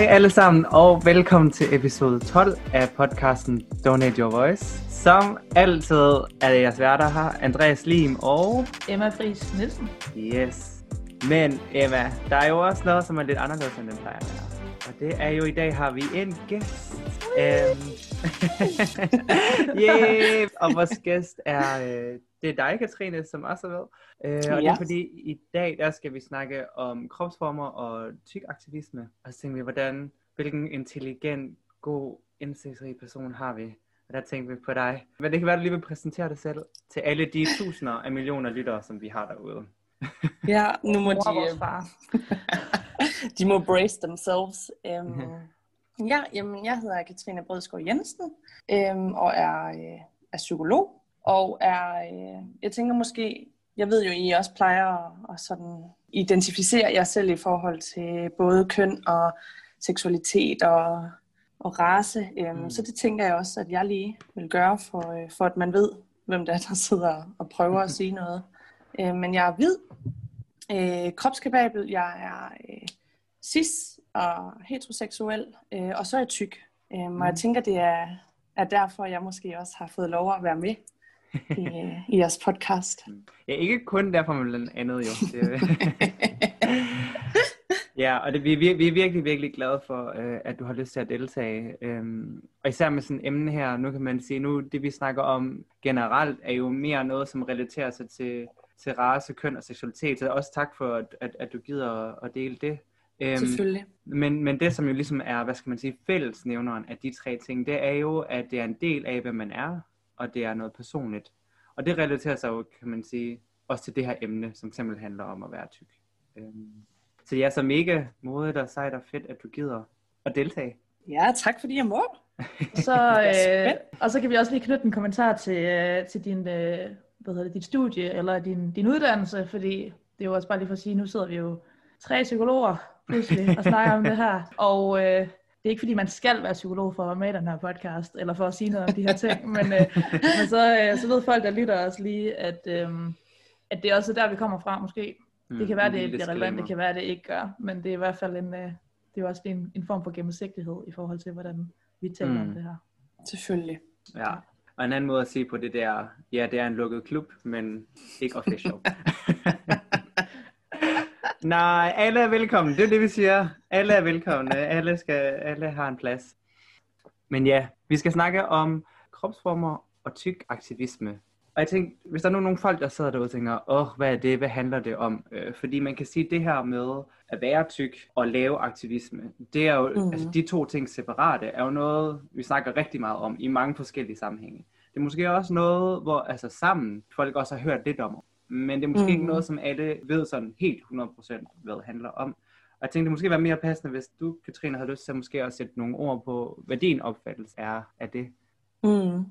Hej alle sammen, og velkommen til episode 12 af podcasten Donate Your Voice. Som altid er det jeres værter her, Andreas Lim og... Emma Friis Nielsen. Yes. Men Emma, der er jo også noget, som er lidt anderledes, end den plejer at være. Og det er jo i dag har vi en gæst. Um... yeah. Og vores gæst er, øh, det er dig, Katrine, som også er med. Uh, og det er fordi, i dag der skal vi snakke om kropsformer og tyk aktivisme. Og så tænker vi, hvordan, hvilken intelligent, god, indsigtsrig person har vi. Og der tænker vi på dig. Men det kan være, at du lige vil præsentere dig selv til alle de tusinder af millioner lyttere, som vi har derude. ja, nu må de... far. de må brace themselves. Um, ja, jamen, jeg hedder Katrine Brødskov Jensen, um, og er, uh, er psykolog, og er, uh, jeg tænker måske, jeg ved jo, I også plejer at, at sådan identificere jer selv i forhold til både køn og seksualitet og, og race. Um, mm. Så det tænker jeg også, at jeg lige vil gøre, for, uh, for at man ved, hvem der er, der sidder og prøver at sige noget. Uh, men jeg er hvid, uh, kropskababel, jeg er uh, cis og heteroseksuel, uh, og så er jeg tyk. Mm. Og jeg mm. tænker, det er, er derfor, jeg måske også har fået lov at være med i, i jeres podcast. Ja, ikke kun derfor, men blandt andet jo. Det, ja, og det, vi, vi, vi er virkelig, virkelig glade for, uh, at du har lyst til at deltage. Um, og især med sådan et emne her, nu kan man sige, nu det vi snakker om generelt, er jo mere noget, som relaterer sig til, til race, køn og seksualitet. Så også tak for, at, at, at du gider at, dele det. Um, Selvfølgelig. Men, men det, som jo ligesom er, hvad skal man sige, fællesnævneren af de tre ting, det er jo, at det er en del af, hvad man er, og det er noget personligt. Og det relaterer sig jo, kan man sige, også til det her emne, som simpelthen handler om at være tyk. Øhm, så det er så mega modigt og sejt og fedt, at du gider at deltage. Ja, tak fordi jeg må. så, øh, og så kan vi også lige knytte en kommentar til, øh, til din, øh, hvad hedder det, dit studie eller din, din uddannelse, fordi det er jo også bare lige for at sige, nu sidder vi jo tre psykologer pludselig og snakker om det her. Og øh, det er ikke fordi, man skal være psykolog for at være med i den her podcast, eller for at sige noget om de her ting, men, øh, men så, øh, så ved folk, der lytter os lige, at, øh, at det er også der, vi kommer fra måske. Det kan være, det bliver relevant, det kan være, det ikke gør, men det er i hvert fald en, øh, det er også en, en form for gennemsigtighed i forhold til, hvordan vi taler mm. om det her. Selvfølgelig. Ja, og en anden måde at sige på det der, ja, det er en lukket klub, men ikke official. Nej, alle er velkomne. Det er det, vi siger. Alle er velkomne. Alle, skal, alle har en plads. Men ja, vi skal snakke om kropsformer og tyk aktivisme. Og jeg tænkte, hvis der er nogle folk, der sidder derude og tænker, åh, hvad er det, hvad handler det om? Øh, fordi man kan sige, det her med at være tyk og lave aktivisme, det er jo, mm. altså de to ting separate, er jo noget, vi snakker rigtig meget om i mange forskellige sammenhænge. Det er måske også noget, hvor altså sammen folk også har hørt lidt om men det er måske mm. ikke noget, som alle ved sådan helt 100% hvad det handler om. Og jeg tænkte, det måske være mere passende, hvis du, Katrine, havde lyst til at måske også sætte nogle ord på, hvad din opfattelse er af det. Mm.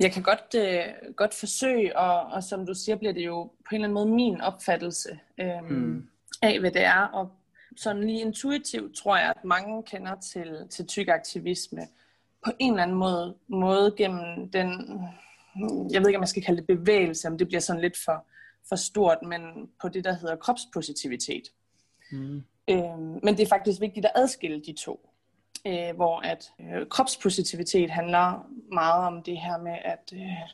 Jeg kan godt, øh, godt forsøge, og, og som du siger, bliver det jo på en eller anden måde min opfattelse øh, mm. af, hvad det er. Og sådan lige intuitivt tror jeg, at mange kender til, til tyk aktivisme på en eller anden måde, måde gennem den, jeg ved ikke, om man skal kalde det bevægelse, men det bliver sådan lidt for, for stort, men på det, der hedder kropspositivitet. Mm. Øhm, men det er faktisk vigtigt at adskille de to. Øh, hvor at øh, kropspositivitet handler meget om det her med, at, øh,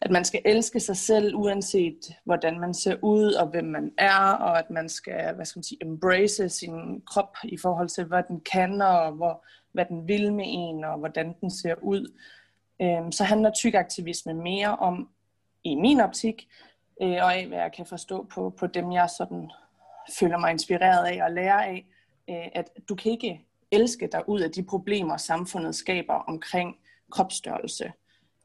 at man skal elske sig selv, uanset hvordan man ser ud og hvem man er, og at man skal hvad skal man sige, embrace sin krop i forhold til, hvad den kan, og hvor, hvad den vil med en, og hvordan den ser ud. Øh, så handler tyk aktivisme mere om, i min optik, øh, og af hvad jeg kan forstå på, på dem, jeg sådan føler mig inspireret af og lærer af, øh, at du kan ikke elske dig ud af de problemer, samfundet skaber omkring kropsstørrelse.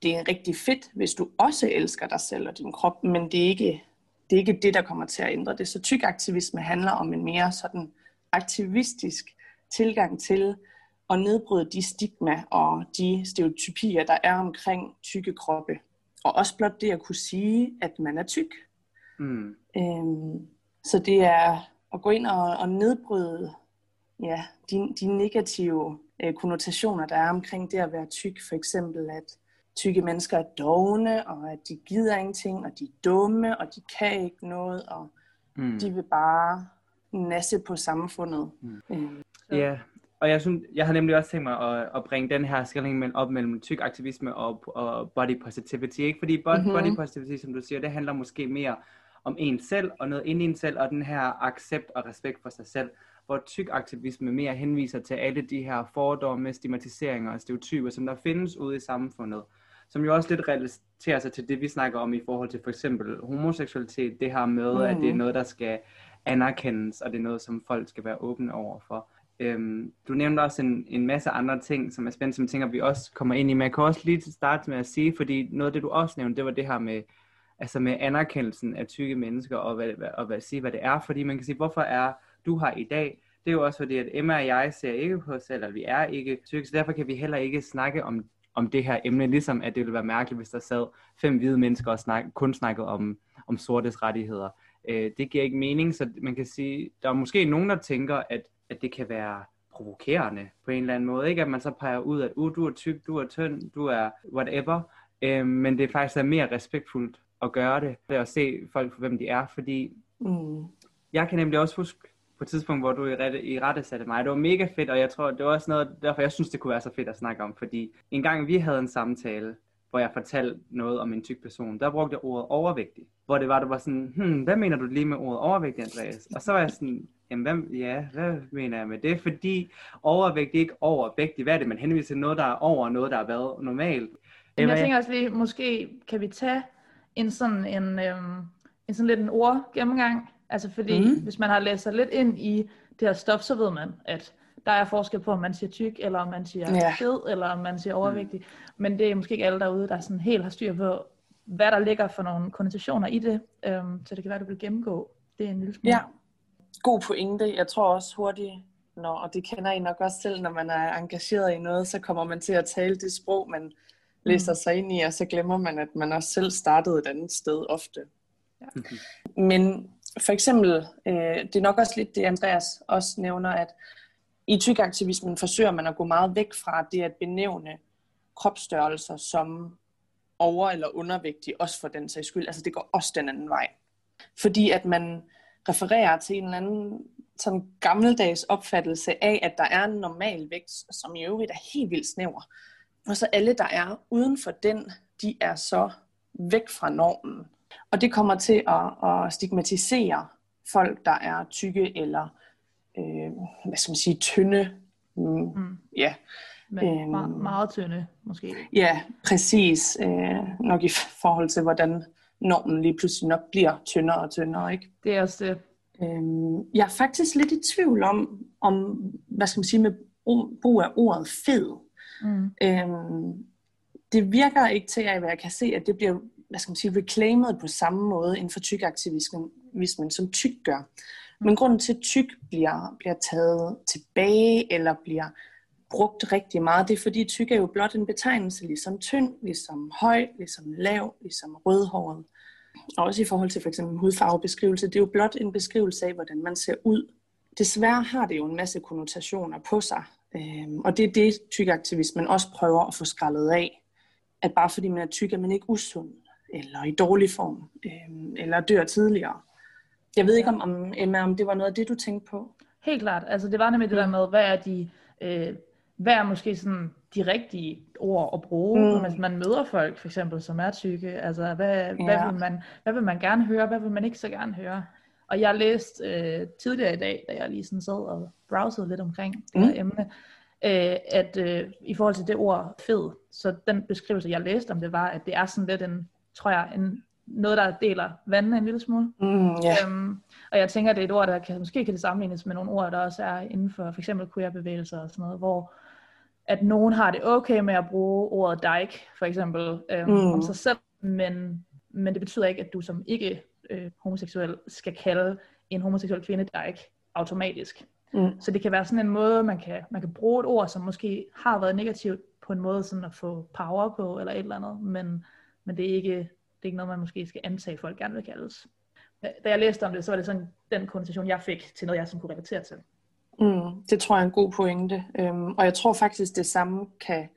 Det er rigtig fedt, hvis du også elsker dig selv og din krop, men det er ikke det, er ikke det der kommer til at ændre det. Så tyk aktivisme handler om en mere sådan aktivistisk tilgang til at nedbryde de stigma og de stereotypier, der er omkring tykke kroppe. Og også blot det at kunne sige, at man er tyk. Mm. Øhm, så det er at gå ind og, og nedbryde ja, de, de negative øh, konnotationer, der er omkring det at være tyk. For eksempel, at tykke mennesker er dogne, og at de gider ingenting, og de er dumme, og de kan ikke noget, og mm. de vil bare nasse på samfundet. Mm. Øhm, ja, og jeg, synes, jeg har nemlig også tænkt mig at, at bringe den her skilling op mellem tyk aktivisme og, og body positivity. Ikke? Fordi body, mm-hmm. body positivity, som du siger, det handler måske mere om en selv, og noget inde i en selv, og den her accept og respekt for sig selv, hvor tyk aktivisme mere henviser til alle de her fordomme, stigmatiseringer og stereotyper, som der findes ude i samfundet, som jo også lidt relaterer sig til det, vi snakker om i forhold til for eksempel homoseksualitet, det her med, mm. at det er mhm. noget, der skal anerkendes, og det er noget, som folk skal være åbne over for. Øhm, du nævnte også en, en masse andre ting, som er spændende, som jeg tænker, vi også kommer ind i. Men jeg kan også lige starte med at sige, fordi noget af det, du også nævnte, det var det her med, altså med anerkendelsen af tykke mennesker, og, hvad, og hvad, sige, hvad det er. Fordi man kan sige, hvorfor er du her i dag? Det er jo også fordi, at Emma og jeg ser ikke på os selv, at vi er ikke tykke, så derfor kan vi heller ikke snakke om, om det her emne, ligesom at det ville være mærkeligt, hvis der sad fem hvide mennesker og snak, kun snakkede om, om sortes rettigheder. Øh, det giver ikke mening, så man kan sige, der er måske nogen, der tænker, at at det kan være provokerende på en eller anden måde. Ikke at man så peger ud, at uh, du er tyk, du er tynd, du er whatever. Øhm, men det er faktisk er mere respektfuldt at gøre det, det at se folk for hvem de er, fordi mm. jeg kan nemlig også huske på et tidspunkt, hvor du i rette, i rette satte mig. Det var mega fedt, og jeg tror, det var også noget, derfor jeg synes, det kunne være så fedt at snakke om, fordi en gang vi havde en samtale, hvor jeg fortalte noget om en tyk person, der brugte jeg ordet overvægtig. Hvor det var, det var sådan, hmm, hvad mener du lige med ordet overvægtig, Andreas? Og så var jeg sådan, jamen hvad, ja, hvad mener jeg med det? Fordi overvægt er ikke overvægtig. Hvad er det, man henviser til? Noget, der er over noget, der har været normalt. Men jeg tænker også lige, måske kan vi tage en sådan en, øhm, en sådan lidt en ord gennemgang. Altså fordi, mm. hvis man har læst sig lidt ind i det her stof, så ved man, at der er forskel på, om man siger tyk, eller om man siger ja. fed, eller om man siger overvægtig. Mm. Men det er måske ikke alle derude, der sådan helt har styr på, hvad der ligger for nogle konnotationer i det. Øhm, så det kan være, at du vil gennemgå det en lille smule. Ja, god pointe. Jeg tror også hurtigt, når, og det kender I nok også selv, når man er engageret i noget, så kommer man til at tale det sprog, man læser mm. sig ind i, og så glemmer man, at man også selv startede et andet sted ofte. Ja. Men for eksempel, øh, det er nok også lidt det, Andreas også nævner, at i tykaktivismen forsøger man at gå meget væk fra det at benævne kropsstørrelser som over- eller undervægtige, også for den sags skyld. Altså det går også den anden vej. Fordi at man refererer til en eller anden sådan gammeldags opfattelse af, at der er en normal vægt, som i øvrigt er helt vildt snæver. Og så alle, der er uden for den, de er så væk fra normen. Og det kommer til at, at stigmatisere folk, der er tykke eller øh, hvad skal man sige, tynde. Mm, mm. Ja. Men øhm, meget, meget tynde, måske. Ja, præcis. Øh, nok i forhold til, hvordan normen lige pludselig nok bliver tyndere og tyndere, ikke? Det er også det. Øhm, jeg er faktisk lidt i tvivl om, om hvad skal man sige, med brug af ordet fed. Mm. Øhm, det virker ikke til, at jeg kan se, at det bliver hvad skal man sige, reclaimed på samme måde inden for tykaktivismen, som tyk gør. Men grunden til, at tyk bliver, bliver taget tilbage, eller bliver brugt rigtig meget, det er fordi tyk er jo blot en betegnelse, ligesom tynd, ligesom høj, ligesom lav, ligesom rødhåret. Og også i forhold til for eksempel hudfarvebeskrivelse, det er jo blot en beskrivelse af, hvordan man ser ud. Desværre har det jo en masse konnotationer på sig, øhm, og det er det, tykaktivismen også prøver at få skrællet af. At bare fordi man er tyk, er man ikke usund, eller i dårlig form, øhm, eller dør tidligere. Jeg ved ikke, om, om, Emma, om det var noget af det, du tænkte på? Helt klart. Altså, det var nemlig det der med, hvad er de... Øh, hvad er måske sådan de rigtige ord at bruge, mm. når man møder folk, for eksempel, som er tykke? Altså, hvad, ja. hvad, vil man, hvad vil man gerne høre, hvad vil man ikke så gerne høre? Og jeg læste øh, tidligere i dag, da jeg lige sådan sad og browsede lidt omkring det her mm. emne, øh, at øh, i forhold til det ord fed, så den beskrivelse, jeg læste om det, var, at det er sådan lidt en, tror jeg, en noget, der deler vandene en lille smule. Mm, yeah. øhm, og jeg tænker, det er et ord, der kan, måske kan det sammenlignes med nogle ord, der også er inden for for eksempel queer-bevægelser og sådan noget, hvor at nogen har det okay med at bruge ordet dyke, for eksempel, øhm, mm. om sig selv, men, men det betyder ikke, at du som ikke øh, homoseksuel skal kalde en homoseksuel kvinde dyke automatisk. Mm. Så det kan være sådan en måde, man kan, man kan bruge et ord, som måske har været negativt på en måde sådan at få power på, eller et eller andet, men, men det er ikke det er ikke noget, man måske skal antage, folk gerne vil kaldes. Da jeg læste om det, så var det sådan den konnotation, jeg fik til noget, jeg som kunne relatere til. Mm, det tror jeg er en god pointe. Øhm, og jeg tror faktisk, det samme kan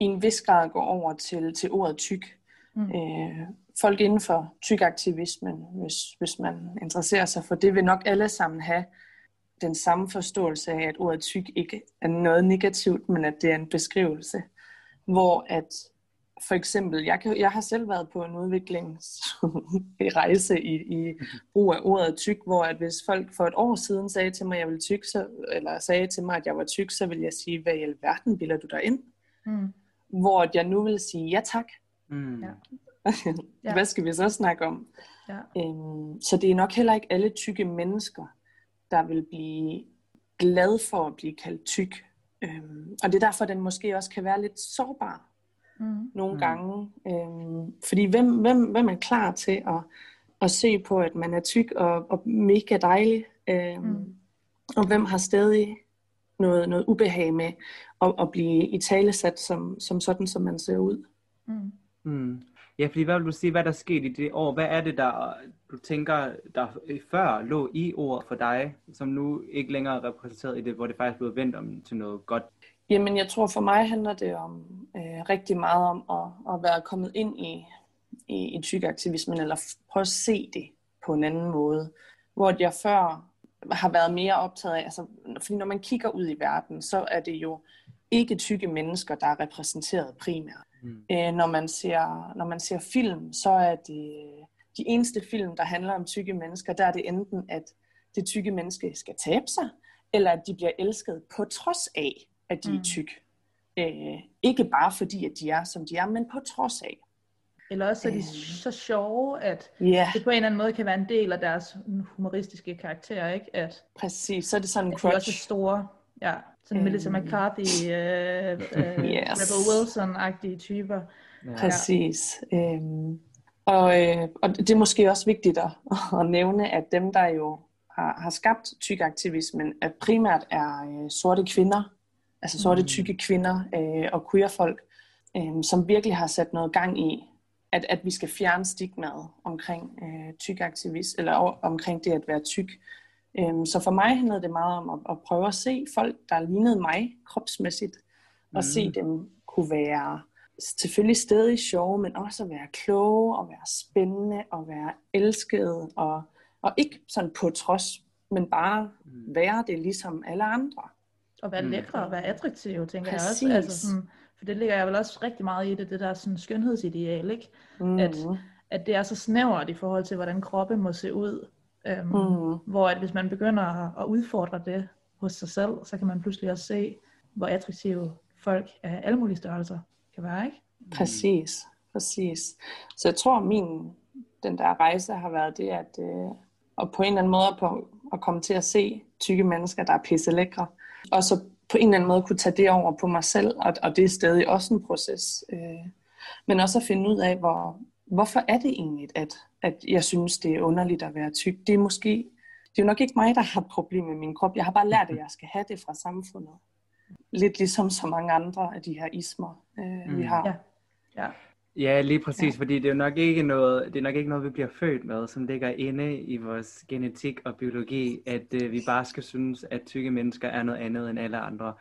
i en vis grad gå over til, til ordet tyk. Mm. Øh, folk inden for tykaktivismen, hvis, hvis man interesserer sig for det, vil nok alle sammen have den samme forståelse af, at ordet tyk ikke er noget negativt, men at det er en beskrivelse. Hvor at for eksempel, jeg, kan, jeg har selv været på en udviklingsrejse i, i brug af ordet tyk, hvor at hvis folk for et år siden sagde til mig, at jeg ville tyk, så, eller sagde til mig, at jeg var tyk, så ville jeg sige, hvad i alverden bilder du dig ind? Mm. Hvor at jeg nu vil sige, ja tak. Mm. Ja. hvad skal vi så snakke om? Ja. Øhm, så det er nok heller ikke alle tykke mennesker, der vil blive glad for at blive kaldt tyk. Øhm, og det er derfor, den måske også kan være lidt sårbar mm. nogle mm. gange. Øhm, fordi hvem, hvem, hvem er klar til at, at se på, at man er tyk og, og mega dejlig? Øhm, mm. Og hvem har stadig noget, noget ubehag med at, at blive i talesat som, som sådan, som man ser ud? Mm. Mm. Ja, fordi hvad vil du sige, hvad der skete i det år? Hvad er det, der du tænker, der før lå i ord for dig, som nu ikke længere er repræsenteret i det, hvor det faktisk blev vendt om til noget godt? Jamen, jeg tror for mig handler det om øh, rigtig meget om at, at være kommet ind i, i, i tykaktivismen, eller prøve at se det på en anden måde. Hvor jeg før har været mere optaget af, altså, fordi når man kigger ud i verden, så er det jo ikke tykke mennesker, der er repræsenteret primært. Mm. Øh, når, man ser, når man ser film, så er det de eneste film, der handler om tykke mennesker, der er det enten, at det tykke menneske skal tabe sig, eller at de bliver elsket på trods af, at de mm. er tyk. Øh, ikke bare fordi, at de er, som de er, men på trods af. Eller også er de øh. så sjove, at yeah. det på en eller anden måde kan være en del af deres humoristiske karakter, ikke? At, Præcis, så er det sådan en crutch. De er også store, ja, sådan Melissa um, McCarthy, uh, uh, yes. Rebel Wilson-agtige typer. Ja. Præcis. Um, og, øh, og det er måske også vigtigt at, at nævne, at dem, der jo har, har skabt tykaktivismen, at primært er øh, sorte kvinder, altså sorte mm. tykke kvinder øh, og queerfolk, øh, som virkelig har sat noget gang i, at, at vi skal fjerne stigmaet omkring øh, tykaktivist, eller omkring det at være tyk. Øh, så for mig handlede det meget om at, at prøve at se folk, der lignede mig kropsmæssigt, og mm. se dem kunne være selvfølgelig stadig sjove, men også at være kloge, og være spændende, og være elskede, og, og ikke sådan på trods, men bare mm. være det ligesom alle andre. Og være mm. lækre og være attraktive, tænker Præcis. jeg også. Altså sådan, for det ligger jeg vel også rigtig meget i det, det der sådan skønhedsideal, ikke? Mm. At, at det er så snævert i forhold til, hvordan kroppe må se ud. Øhm, mm. Hvor at hvis man begynder at udfordre det hos sig selv, så kan man pludselig også se, hvor attraktive folk af alle mulige størrelser kan være, ikke? Præcis, præcis. Så jeg tror, min den der rejse har været det, at øh, og på en eller anden måde på, at komme til at se tykke mennesker, der er pisse lækre, og så på en eller anden måde kunne tage det over på mig selv, og, og det er stadig også en proces. Øh, men også at finde ud af, hvor, hvorfor er det egentlig, at, at jeg synes, det er underligt at være tyk. Det er måske, det er jo nok ikke mig, der har problemer med min krop. Jeg har bare lært, at jeg skal have det fra samfundet. Lidt ligesom så mange andre af de her ismer, øh, mm. vi har. Ja. Ja. Ja, lige præcis, ja. fordi det er nok ikke noget, det er nok ikke noget, vi bliver født med, som ligger inde i vores genetik og biologi, at uh, vi bare skal synes, at tykke mennesker er noget andet end alle andre.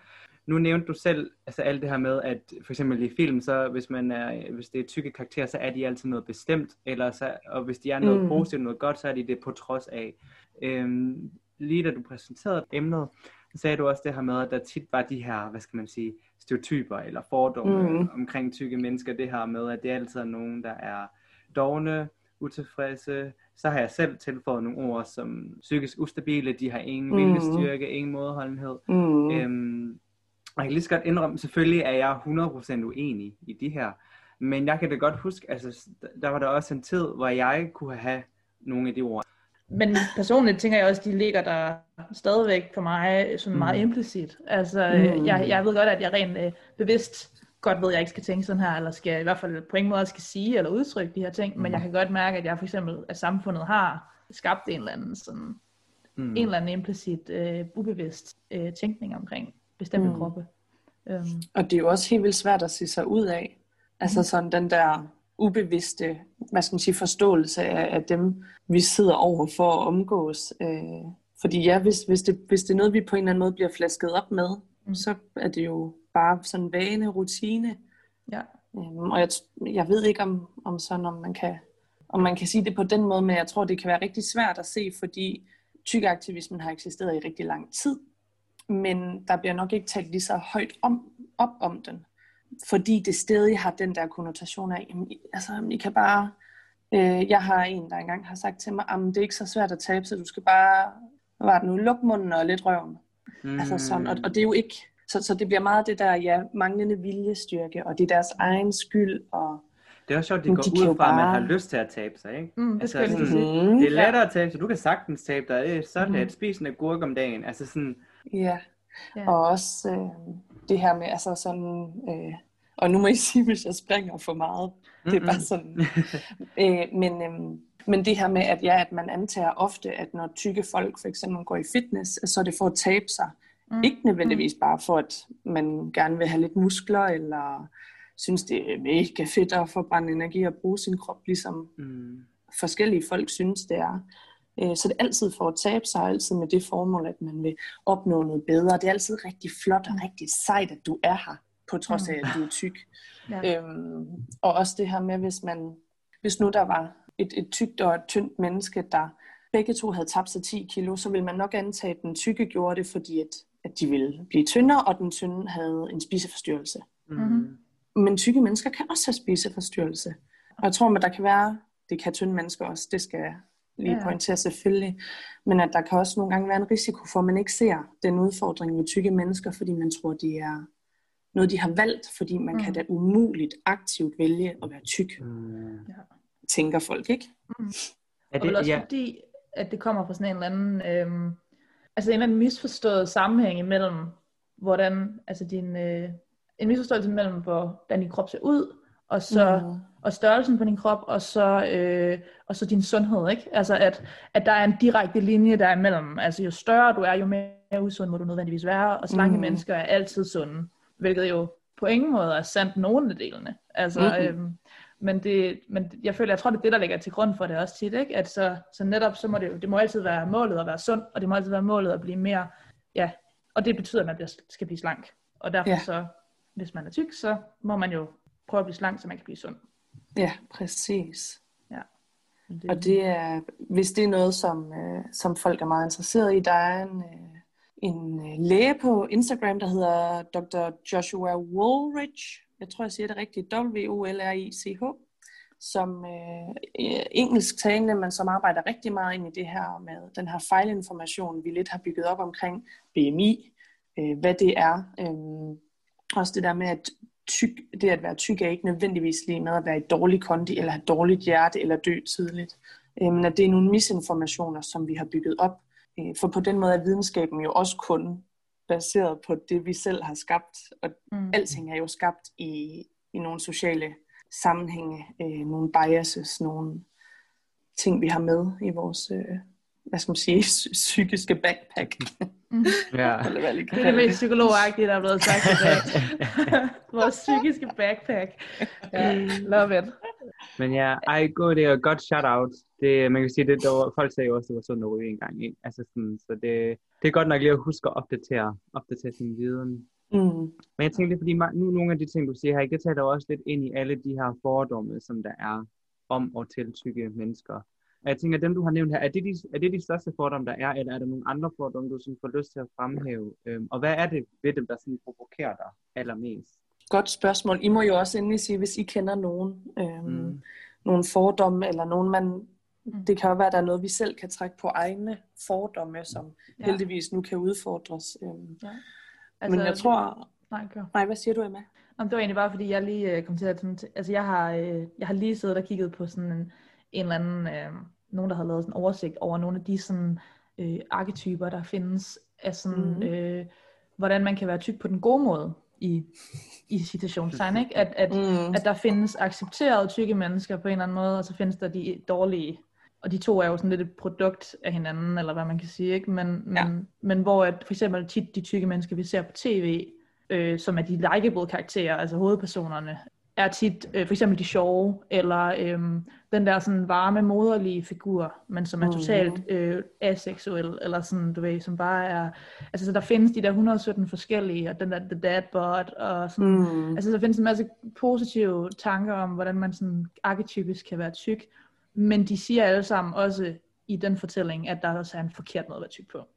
Nu nævnte du selv altså alt det her med, at for eksempel i film, så hvis, man er, hvis det er tykke karakterer, så er de altid noget bestemt, eller så, og hvis de er noget mm. positivt, noget godt, så er de det på trods af. Øhm, lige da du præsenterede emnet, så sagde du også det her med, at der tit var de her, hvad skal man sige, stereotyper eller fordomme mm. omkring tykke mennesker. Det her med, at det altid er nogen, der er dogne, utilfredse. Så har jeg selv tilføjet nogle ord som psykisk ustabile, de har ingen mm. viljestyrke, ingen modholdenhed. Mm. Øhm, og jeg kan lige så godt indrømme, selvfølgelig er jeg 100% uenig i de her. Men jeg kan da godt huske, altså der var der også en tid, hvor jeg kunne have nogle af de ord. Men personligt tænker jeg også, at de ligger der stadigvæk for mig sådan meget mm. implicit. Altså, mm. jeg, jeg ved godt, at jeg rent øh, bevidst godt ved, at jeg ikke skal tænke sådan her, eller skal i hvert fald på ingen måde skal sige eller udtrykke de her ting, mm. men jeg kan godt mærke, at jeg for eksempel, at samfundet har skabt en eller anden sådan, mm. en eller anden implicit, øh, ubevidst øh, tænkning omkring bestemte mm. kroppe. Um. Og det er jo også helt vildt svært at se sig ud af. Altså mm. sådan den der ubevidste hvad skal man sige, forståelse af, af dem, vi sidder over for at omgås. Øh, fordi ja, hvis, hvis, det, hvis det er noget, vi på en eller anden måde bliver flasket op med, mm. så er det jo bare sådan vane, rutine. Ja. Øhm, og jeg, jeg ved ikke, om, om, sådan, om, man kan, om man kan sige det på den måde, men jeg tror, det kan være rigtig svært at se, fordi tykaktivismen har eksisteret i rigtig lang tid, men der bliver nok ikke talt lige så højt om, op om den, fordi det stadig har den der konnotation af, jamen, altså, I kan bare, øh, jeg har en, der engang har sagt til mig, at det er ikke så svært at tabe, så du skal bare, hvad var det nu, lukke munden og lidt røven. Mm. Altså sådan, og, og det er jo ikke, så, så det bliver meget det der, ja, manglende viljestyrke, og det er deres egen skyld, og det er også sjovt, det går de ud fra, at man har lyst til at tabe sig, ikke? Mm, det, altså, sådan, mm, det er lettere at tabe sig. Du kan sagtens tabe dig. Det er så let. Mm. Spis en agurk om dagen. Altså sådan... Ja, ja. og også øh, det her med, altså sådan... Øh, og nu må I sige, hvis jeg springer for meget. Det er bare sådan... øh, men, øh, men det her med, at, ja, at man antager ofte, at når tykke folk for eksempel går i fitness, så er det for at tabe sig. Mm. Ikke nødvendigvis bare for, at man gerne vil have lidt muskler, eller synes, det er mega fedt at forbrænde energi og bruge sin krop, ligesom mm. forskellige folk synes, det er. Øh, så det er altid for at tabe sig, altid med det formål, at man vil opnå noget bedre. Det er altid rigtig flot og rigtig sejt, at du er her, på trods af, at du er tyk. Ja. Øhm, og også det her med, hvis man, hvis nu der var et, et tykt og et tyndt menneske, der begge to havde tabt sig 10 kilo, så ville man nok antage, at den tykke gjorde det, fordi at, at de ville blive tyndere, og den tynde havde en spiseforstyrrelse. Mm-hmm. Men tykke mennesker kan også have spiseforstyrrelse. Og jeg tror, at der kan være, det kan tynde mennesker også, det skal lige ja. pointere selvfølgelig, men at der kan også nogle gange være en risiko for, at man ikke ser den udfordring med tykke mennesker, fordi man tror, de er noget, de har valgt, fordi man mm. kan da umuligt aktivt vælge at være tyk. Mm. Ja. Tænker folk, ikke? Mm. Er det, og også ja. fordi, at det kommer fra sådan en eller anden, øhm, altså en eller anden misforstået sammenhæng imellem, hvordan, altså din, øh, en misforståelse mellem, hvordan din krop ser ud, og så mm. og størrelsen på din krop, og så, øh, og så din sundhed, ikke? Altså at, at der er en direkte linje der imellem. Altså jo større du er, jo mere usund må du nødvendigvis være, og slanke mm. mennesker er altid sunde, hvilket jo på ingen måde er sandt nogen af delene. Altså, mm. øhm, men, det, men jeg føler, jeg tror, det er det, der ligger til grund for det også tit, ikke? At så, så netop, så må det jo, det må altid være målet at være sund, og det må altid være målet at blive mere, ja, og det betyder, at man bliver, skal blive slank. Og derfor ja. så hvis man er tyk, så må man jo prøve at blive slank, så man kan blive sund. Ja, præcis. Ja. Det... Og det er, hvis det er noget, som, øh, som folk er meget interesseret i, der er en, øh, en øh, læge på Instagram, der hedder Dr. Joshua Woolrich. Jeg tror, jeg siger det rigtigt. W-O-L-R-I-C-H som øh, engelsk talende, men som arbejder rigtig meget ind i det her med den her fejlinformation, vi lidt har bygget op omkring BMI, øh, hvad det er, øh, også det der med, at tyk, det at være tyk er ikke nødvendigvis lige med at være i dårlig kondi, eller have dårligt hjerte, eller dø tidligt. Øh, men at det er nogle misinformationer, som vi har bygget op. Øh, for på den måde er videnskaben jo også kun baseret på det, vi selv har skabt. Og mm. alting er jo skabt i, i nogle sociale sammenhænge, øh, nogle biases, nogle ting, vi har med i vores, øh, hvad skal man sige, psykiske backpack. Mm. Ja. Eller hvad det er det mest psykologagtige, der er blevet sagt i dag. Vores psykiske backpack. Ja, love it. Men ja, ej, god det er godt shout out. Det, man kan sige, det, der var, folk sagde jo også, at det var sådan noget en gang. Ikke? Altså sådan, så det, det er godt nok lige at huske at opdatere, opdatere sin viden. Mm. Men jeg tænker lidt, fordi nu nogle af de ting, du siger her, det taler også lidt ind i alle de her fordomme, som der er om og til tykke mennesker. Og jeg tænker, at dem du har nævnt her, er det de, er det de største fordomme, der er, eller er der nogle andre fordomme, du sådan får lyst til at fremhæve? Øhm, og hvad er det ved dem, der sådan provokerer dig allermest? Godt spørgsmål. I må jo også endelig sige, hvis I kender nogen, øhm, mm. nogle fordomme, eller nogen man... Mm. Det kan jo være, at der er noget, vi selv kan trække på egne fordomme, som ja. heldigvis nu kan udfordres. Øhm. Ja. Altså, Men jeg tror... Nej, kør. Nej, hvad siger du, Emma? Jamen, det var egentlig bare, fordi jeg lige øh, kom til at... Altså, jeg har, øh, jeg har lige siddet og kigget på sådan en en eller anden, øh, nogen der har lavet sådan en oversigt over nogle af de sådan øh, arketyper, der findes af sådan, mm. øh, hvordan man kan være tyk på den gode måde i, i citationstegn, ikke? At, at, mm. at der findes accepterede tykke mennesker på en eller anden måde, og så findes der de dårlige. Og de to er jo sådan lidt et produkt af hinanden, eller hvad man kan sige, ikke? Men, ja. men, men hvor at for eksempel tit de tykke mennesker, vi ser på tv, øh, som er de likeable karakterer, altså hovedpersonerne, er tit øh, for eksempel de sjove, eller øh, den der sådan varme, moderlige figur, men som er mm. totalt øh, aseksuel, eller sådan, du ved, som bare er, altså så der findes de der 117 forskellige, og den der The Dad Bod, og sådan, mm. altså der findes en masse positive tanker om, hvordan man sådan arketypisk kan være tyk, men de siger alle sammen også i den fortælling, at der også er en forkert måde at være tyk på.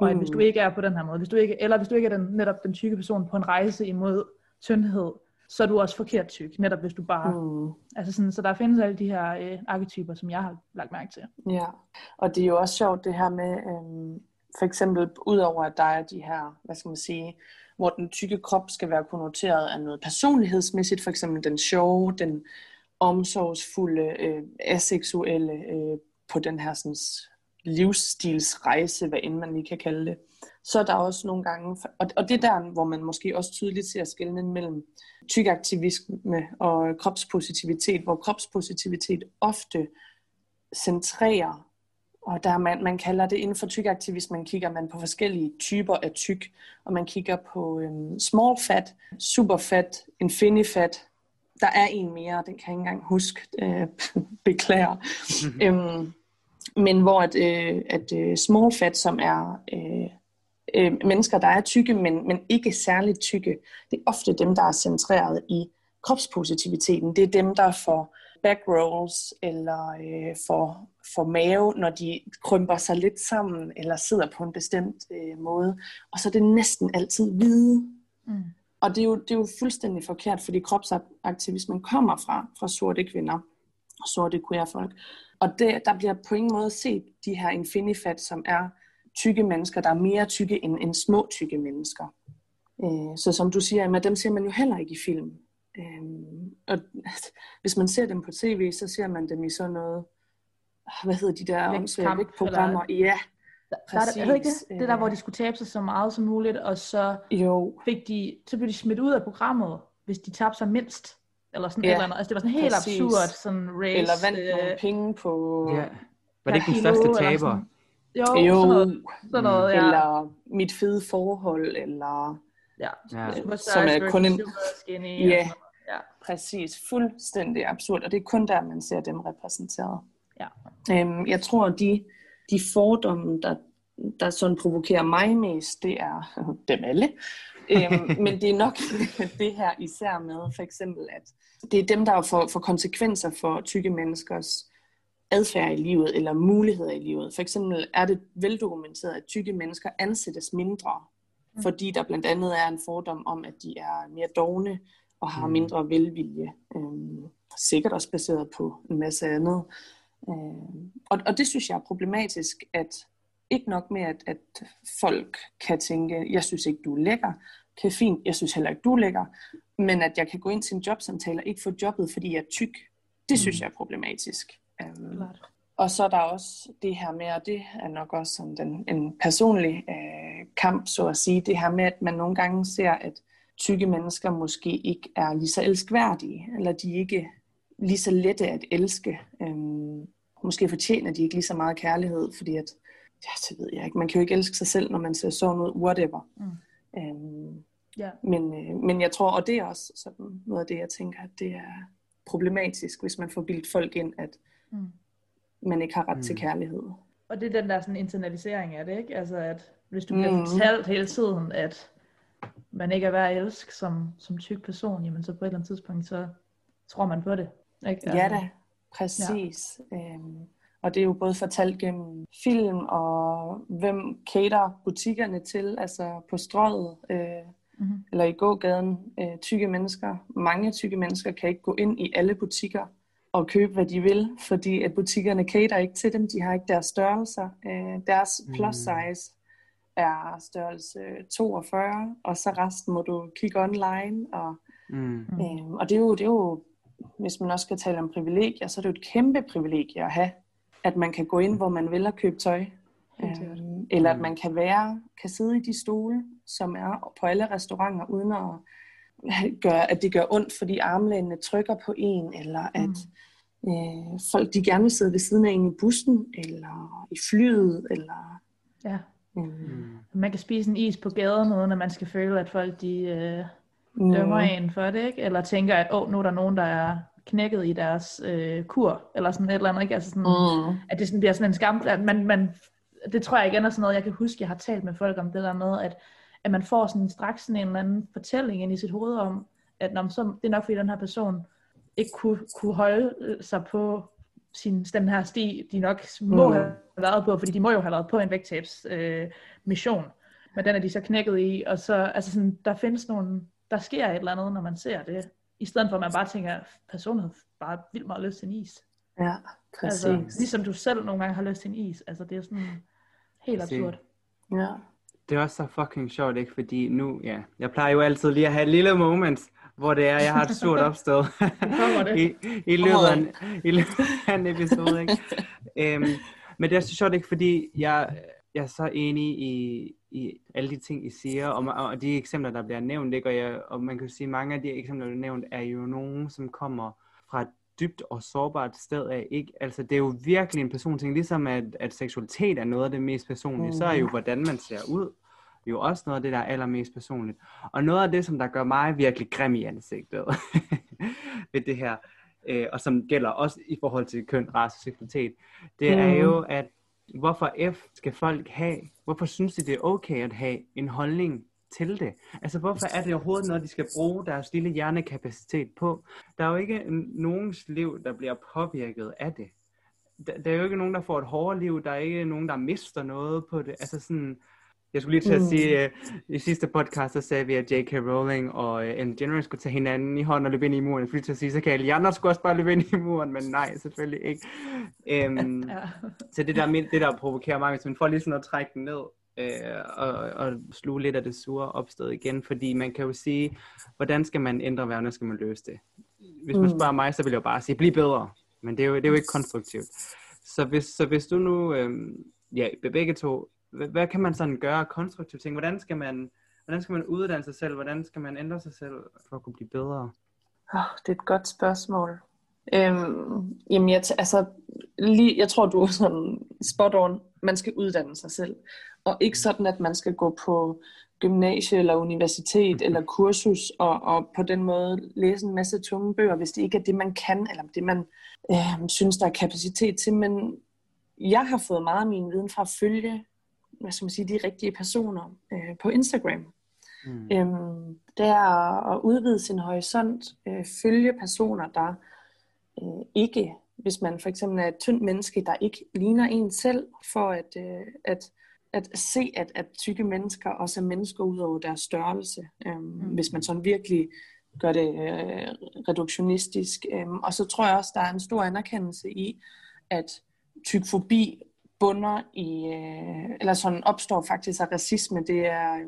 Og at hvis du ikke er på den her måde, hvis du ikke, eller hvis du ikke er den, netop den tykke person på en rejse imod tyndhed, så er du også forkert tyk, netop hvis du bare... Mm. Altså sådan, så der findes alle de her øh, arketyper, som jeg har lagt mærke til. Ja, og det er jo også sjovt det her med, øhm, for eksempel udover at der er de her, hvad skal man sige, hvor den tykke krop skal være konnoteret af noget personlighedsmæssigt, for eksempel den sjove, den omsorgsfulde, øh, aseksuelle, øh, på den her sådan, livsstilsrejse, hvad end man lige kan kalde det. Så er der også nogle gange, og, det er der, hvor man måske også tydeligt ser skældningen mellem tykaktivisme og kropspositivitet, hvor kropspositivitet ofte centrerer, og der man, man kalder det inden for tykaktivismen, kigger man på forskellige typer af tyk, og man kigger på øhm, small fat, super fat, infinity fat, der er en mere, den kan jeg ikke engang huske, øh, beklager. Øhm, men hvor at, øh, at øh, small fat, som er øh, øh, mennesker, der er tykke, men, men ikke særligt tykke, det er ofte dem, der er centreret i kropspositiviteten. Det er dem, der får back rolls eller øh, får, får mave, når de krymper sig lidt sammen eller sidder på en bestemt øh, måde. Og så er det næsten altid hvide. Mm. Og det er, jo, det er jo fuldstændig forkert, fordi kropsaktivismen kommer fra, fra sorte kvinder og sorte queer folk. Og det, der bliver på ingen måde set de her infinifat, som er tykke mennesker, der er mere tykke end, end små tykke mennesker. Øh, så som du siger, med dem ser man jo heller ikke i film. Øh, og hvis man ser dem på tv, så ser man dem i sådan noget, hvad hedder de der åndssvage programmer? Ja, Præcis. Der er, ikke det? det der, hvor de skulle tabe sig så meget som muligt, og så, jo. fik de, så blev de smidt ud af programmet, hvis de tabte sig mindst. Eller sådan ja, eller andet. Altså det var sådan helt præcis. absurd sådan race. Eller vandt øh, nogle penge på... Ja. Var det ikke den største taber? Jo, jo sådan noget, sådan noget ja. Eller mit fede forhold, eller... Ja, ja. som er kun en... Skinny, ja, ja, præcis. Fuldstændig absurd. Og det er kun der, man ser dem repræsenteret. Ja. Øhm, jeg tror, de, de fordomme, der, der sådan provokerer mig mest, det er dem alle. Øhm, men det er nok det her især med, for eksempel, at det er dem, der får, får konsekvenser for tykke menneskers adfærd i livet eller muligheder i livet. For eksempel er det veldokumenteret, at tykke mennesker ansættes mindre, mm. fordi der blandt andet er en fordom om, at de er mere dogne og har mm. mindre velvilje. Øhm, sikkert også baseret på en masse andet. Øhm, og, og det synes jeg er problematisk, at ikke nok med, at, at folk kan tænke, jeg synes ikke, du er lækker, kan fint, jeg synes heller ikke, du er lækker, men at jeg kan gå ind til en jobsamtale og ikke få jobbet, fordi jeg er tyk, det synes mm. jeg er problematisk. Um, og så er der også det her med, og det er nok også sådan den, en personlig øh, kamp, så at sige, det her med, at man nogle gange ser, at tykke mennesker måske ikke er lige så elskværdige, eller de ikke lige så lette at elske. Um, måske fortjener de ikke lige så meget kærlighed, fordi at, ja, det ved jeg ikke, man kan jo ikke elske sig selv, når man ser sådan ud, whatever. Mm. Um, ja. men, øh, men jeg tror, og det er også sådan noget af det, jeg tænker, at det er problematisk, hvis man får bildt folk ind, at mm. man ikke har ret mm. til kærlighed. Og det er den der sådan internalisering af det, ikke? Altså at hvis du bliver mm. fortalt hele tiden, at man ikke er værd at elske som, som tyk person, jamen så på et eller andet tidspunkt, så tror man på det. Ikke? Altså, ja da, præcis. Ja. Øhm, og det er jo både fortalt gennem film, og hvem cater butikkerne til, altså på strøget, øh, mm-hmm. eller i gågaden, øh, tykke mennesker. Mange tykke mennesker kan ikke gå ind i alle butikker og købe, hvad de vil, fordi at butikkerne cater ikke til dem. De har ikke deres størrelser. Øh, deres plus mm. size er størrelse 42, og så resten må du kigge online. Og, mm. øh, og det, er jo, det er jo, hvis man også skal tale om privilegier, så er det jo et kæmpe privilegie at have, at man kan gå ind, hvor man vil og købe tøj. Øh, eller at mm. man kan være, kan sidde i de stole, som er på alle restauranter, uden at gøre, at det gør ondt, fordi armlænene trykker på en, eller at mm. øh, folk de gerne vil sidde ved siden af en i bussen, eller i flyet, eller... Ja. Mm. Man kan spise en is på gaden, uden at man skal føle, at folk de øh, dømmer mm. en for det, ikke? Eller tænker, at oh, nu er der nogen, der er knækket i deres øh, kur, eller sådan et eller andet, ikke? Altså sådan, mm. at det sådan bliver sådan en skam, at man, man, det tror jeg igen er sådan noget, jeg kan huske, jeg har talt med folk om det der med, at at man får sådan straks sådan en eller anden fortælling ind i sit hoved om, at når, så, det er nok fordi den her person ikke kunne, kunne holde sig på sin, den her sti, de nok må mm. have været på, fordi de må jo have været på en vægttabs øh, mission, men den er de så knækket i, og så, altså sådan, der findes nogle, der sker et eller andet, når man ser det, i stedet for at man bare tænker, personen har bare vildt meget lyst til en is. Ja, præcis. Altså, ligesom du selv nogle gange har lyst til en is, altså det er sådan helt Præcis. absurd. Ja. Det er også så fucking sjovt, ikke? Fordi nu, ja, jeg plejer jo altid lige at have et lille moment, hvor det er, jeg har et stort opstød det. i, i, løbet af, en- i løbet af en episode, ikke? øhm, men det er så sjovt, ikke? Fordi jeg, jeg er så enig i, i alle de ting, I siger, og, og de eksempler, der bliver nævnt, ikke? Og, jeg, og man kan jo sige, at mange af de eksempler, der er nævnt, er jo nogen, som kommer fra et dybt og sårbart sted af, ikke? Altså, det er jo virkelig en personting, ligesom at, at seksualitet er noget af det mest personlige, mm. så er jo, hvordan man ser ud, jo også noget af det, der er allermest personligt. Og noget af det, som der gør mig virkelig grim i ansigtet ved det her, øh, og som gælder også i forhold til køn, race og seksualitet, det er Mhm. jo, at hvorfor F skal folk have, hvorfor synes de, det er okay at have en holdning til det? Altså, hvorfor er det overhovedet noget, de skal bruge deres lille hjernekapacitet på? Der er jo ikke nogens liv, der bliver påvirket af det. Der, der er jo ikke nogen, der får et hårdere liv. Der er ikke nogen, der mister noget på det. Altså sådan, jeg skulle lige til at Mm. sige, uh, i sidste podcast, der sagde vi, at J.K. Rowling og uh, Ellen DeGeneres skulle tage hinanden i hånden og løbe ind i muren. Jeg skulle lige til at sige, så kan alle andre skulle også bare løbe ind i muren, men nej, selvfølgelig ikke. Um, Ja. så det der, det der provokerer mig, hvis man får lige sådan at trække den ned, øh, og, og sluge lidt af det sure opstød igen, fordi man kan jo sige, hvordan skal man ændre verden, hvordan skal man løse det? Hvis man Mm. spørger mig, så vil jeg jo bare sige, bliv bedre, men det er jo, det er jo ikke konstruktivt. Så hvis, så hvis du nu, øh, ja, begge to, hvad, hvad kan man sådan gøre konstruktivt ting? Hvordan skal man, hvordan skal man uddanne sig selv? Hvordan skal man ændre sig selv for at kunne blive bedre? Oh, det er et godt spørgsmål. Øhm, jamen, jeg, t- altså, lige, jeg tror, du er sådan spot on. Man skal uddanne sig selv. Og ikke sådan, at man skal gå på gymnasie eller universitet eller kursus og, og på den måde læse en masse tunge bøger, hvis det ikke er det, man kan, eller det, man øh, synes, der er kapacitet til. Men jeg har fået meget af min viden fra at følge hvad skal man sige, de rigtige personer øh, på Instagram. Mm. Øhm, det er at udvide sin horisont, øh, følge personer, der øh, ikke, hvis man for eksempel er et tyndt menneske, der ikke ligner en selv, for at, øh, at, at se, at, at tykke mennesker også er mennesker ud over deres størrelse. Øhm, mm. Hvis man sådan virkelig gør det øh, reduktionistisk. Øhm, og så tror jeg også, der er en stor anerkendelse i, at tykfobi bunder i, øh, eller sådan opstår faktisk af racisme. Det er, øh,